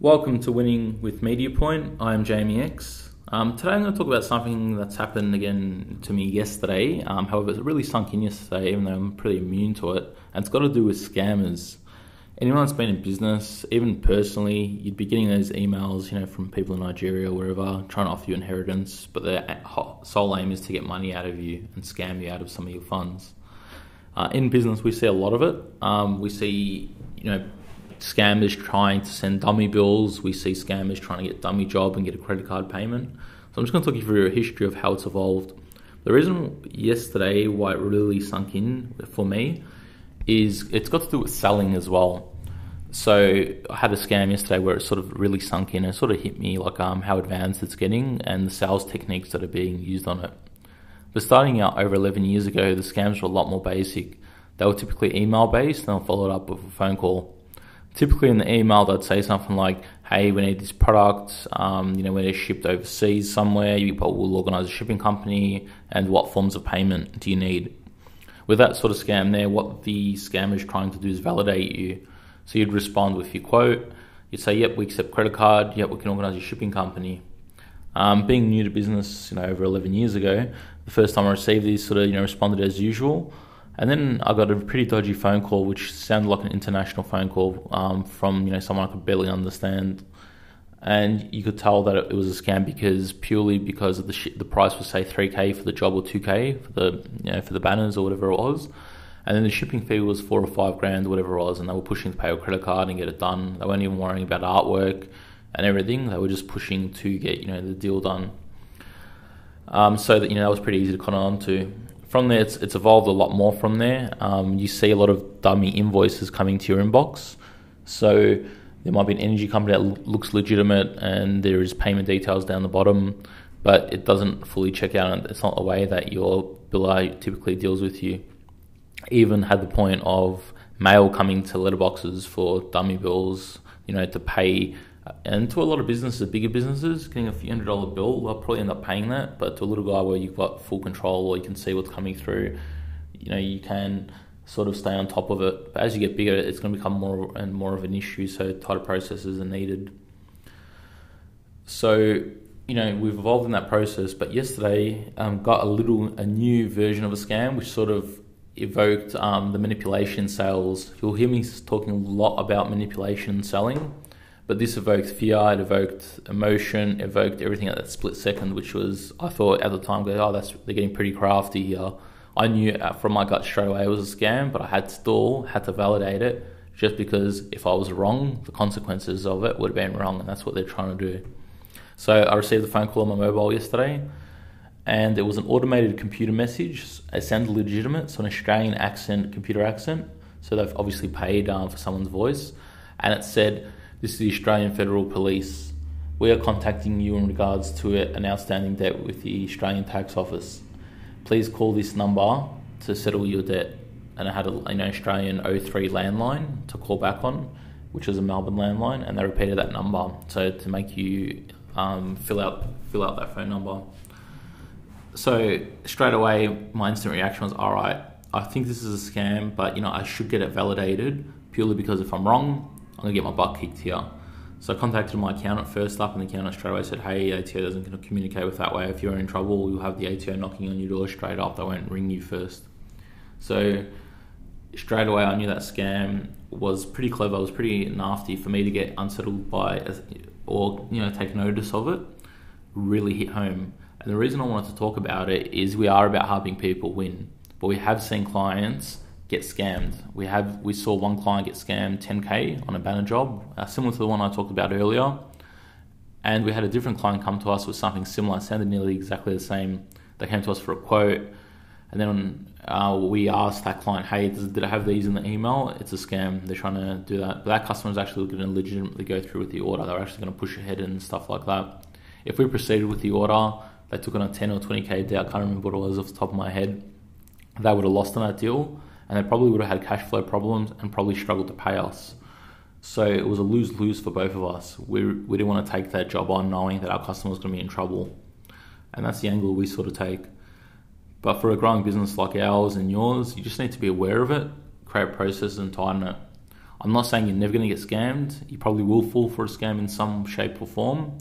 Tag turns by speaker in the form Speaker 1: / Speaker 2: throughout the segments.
Speaker 1: Welcome to Winning with MediaPoint. I am Jamie X. Um, today I'm going to talk about something that's happened again to me yesterday. Um, however, it really sunk in yesterday, even though I'm pretty immune to it. And it's got to do with scammers. Anyone that's been in business, even personally, you'd be getting those emails, you know, from people in Nigeria or wherever, trying to offer you inheritance, but their sole aim is to get money out of you and scam you out of some of your funds. Uh, in business, we see a lot of it. Um, we see, you know, scammers trying to send dummy bills. We see scammers trying to get dummy job and get a credit card payment. So I'm just going to talk you through a history of how it's evolved. The reason yesterday why it really sunk in for me is it's got to do with selling as well. So I had a scam yesterday where it sort of really sunk in and sort of hit me like um, how advanced it's getting and the sales techniques that are being used on it. But starting out over 11 years ago, the scams were a lot more basic. They were typically email based and followed up with a phone call typically in the email they'd say something like, "Hey, we need this product. Um, you know, when it's shipped overseas somewhere, you will organise a shipping company, and what forms of payment do you need?" With that sort of scam there, what the scammer is trying to do is validate you. So you'd respond with your quote. You'd say, "Yep, we accept credit card. Yep, we can organise your shipping company." Um, being new to business, you know, over 11 years ago, the first time I received these, sort of, you know, responded as usual. And then I got a pretty dodgy phone call, which sounded like an international phone call um, from you know someone I could barely understand, and you could tell that it was a scam because purely because of the sh- the price was say three k for the job or two k for the you know for the banners or whatever it was, and then the shipping fee was four or five grand whatever it was, and they were pushing to pay a credit card and get it done. They weren't even worrying about artwork and everything. They were just pushing to get you know the deal done. Um, so that you know that was pretty easy to con on to from there, it's, it's evolved a lot more from there. Um, you see a lot of dummy invoices coming to your inbox. So there might be an energy company that looks legitimate and there is payment details down the bottom, but it doesn't fully check out and it's not the way that your biller typically deals with you. Even had the point of mail coming to letterboxes for dummy bills, you know, to pay and to a lot of businesses, bigger businesses, getting a few hundred dollar bill, they'll probably end up paying that. But to a little guy where you've got full control or you can see what's coming through, you know, you can sort of stay on top of it. But as you get bigger, it's going to become more and more of an issue. So tighter processes are needed. So you know we've evolved in that process. But yesterday um, got a little a new version of a scam, which sort of evoked um, the manipulation sales. You'll hear me talking a lot about manipulation selling but this evoked fear, it evoked emotion, evoked everything at that split second, which was I thought at the time, go, oh, that's they're getting pretty crafty here. I knew from my gut straight away it was a scam, but I had still had to validate it just because if I was wrong, the consequences of it would have been wrong, and that's what they're trying to do. So I received a phone call on my mobile yesterday, and it was an automated computer message. It sounded legitimate, so an Australian accent, computer accent. So they've obviously paid uh, for someone's voice, and it said this is the Australian Federal Police. We are contacting you in regards to an outstanding debt with the Australian Tax Office. Please call this number to settle your debt. And I had an Australian 03 landline to call back on, which is a Melbourne landline, and they repeated that number. So to make you um, fill out fill out that phone number. So straight away, my instant reaction was, "All right, I think this is a scam, but you know I should get it validated purely because if I'm wrong, I'm to get my butt kicked here. So I contacted my accountant first up, and the accountant straight away said, "Hey, ATO doesn't communicate with that way. If you're in trouble, you'll have the ATO knocking on your door straight up. They won't ring you first. So straight away, I knew that scam was pretty clever. It was pretty nasty for me to get unsettled by, or you know, take notice of it. Really hit home. And the reason I wanted to talk about it is we are about helping people win, but we have seen clients get scammed. We have we saw one client get scammed 10k on a banner job, uh, similar to the one I talked about earlier, and we had a different client come to us with something similar, sounded nearly exactly the same. They came to us for a quote, and then uh, we asked that client, "Hey, does, did I have these in the email? It's a scam. They're trying to do that." But that customer is actually going to legitimately go through with the order. They're actually going to push ahead and stuff like that. If we proceeded with the order, they took on a 10 or 20k deal. I can't remember what it was off the top of my head. They would have lost on that deal and they probably would have had cash flow problems and probably struggled to pay us. So it was a lose lose for both of us. We, we didn't want to take that job on knowing that our customer was going to be in trouble. And that's the angle we sort of take. But for a growing business like ours and yours, you just need to be aware of it, create processes and tighten it. I'm not saying you're never going to get scammed. You probably will fall for a scam in some shape or form.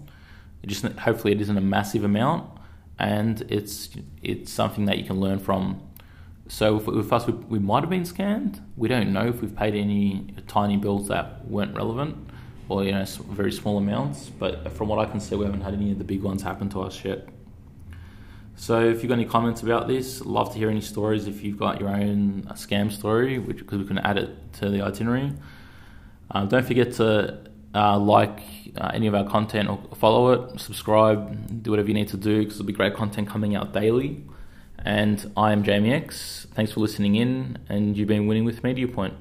Speaker 1: It just hopefully it isn't a massive amount, and it's it's something that you can learn from. So with us, we, we might have been scammed. We don't know if we've paid any tiny bills that weren't relevant, or you know very small amounts. But from what I can see, we haven't had any of the big ones happen to us yet. So if you've got any comments about this, love to hear any stories. If you've got your own scam story, which because we can add it to the itinerary. Uh, don't forget to uh, like uh, any of our content or follow it, subscribe, do whatever you need to do because there'll be great content coming out daily. And I am Jamie X. Thanks for listening in, and you've been winning with Media Point.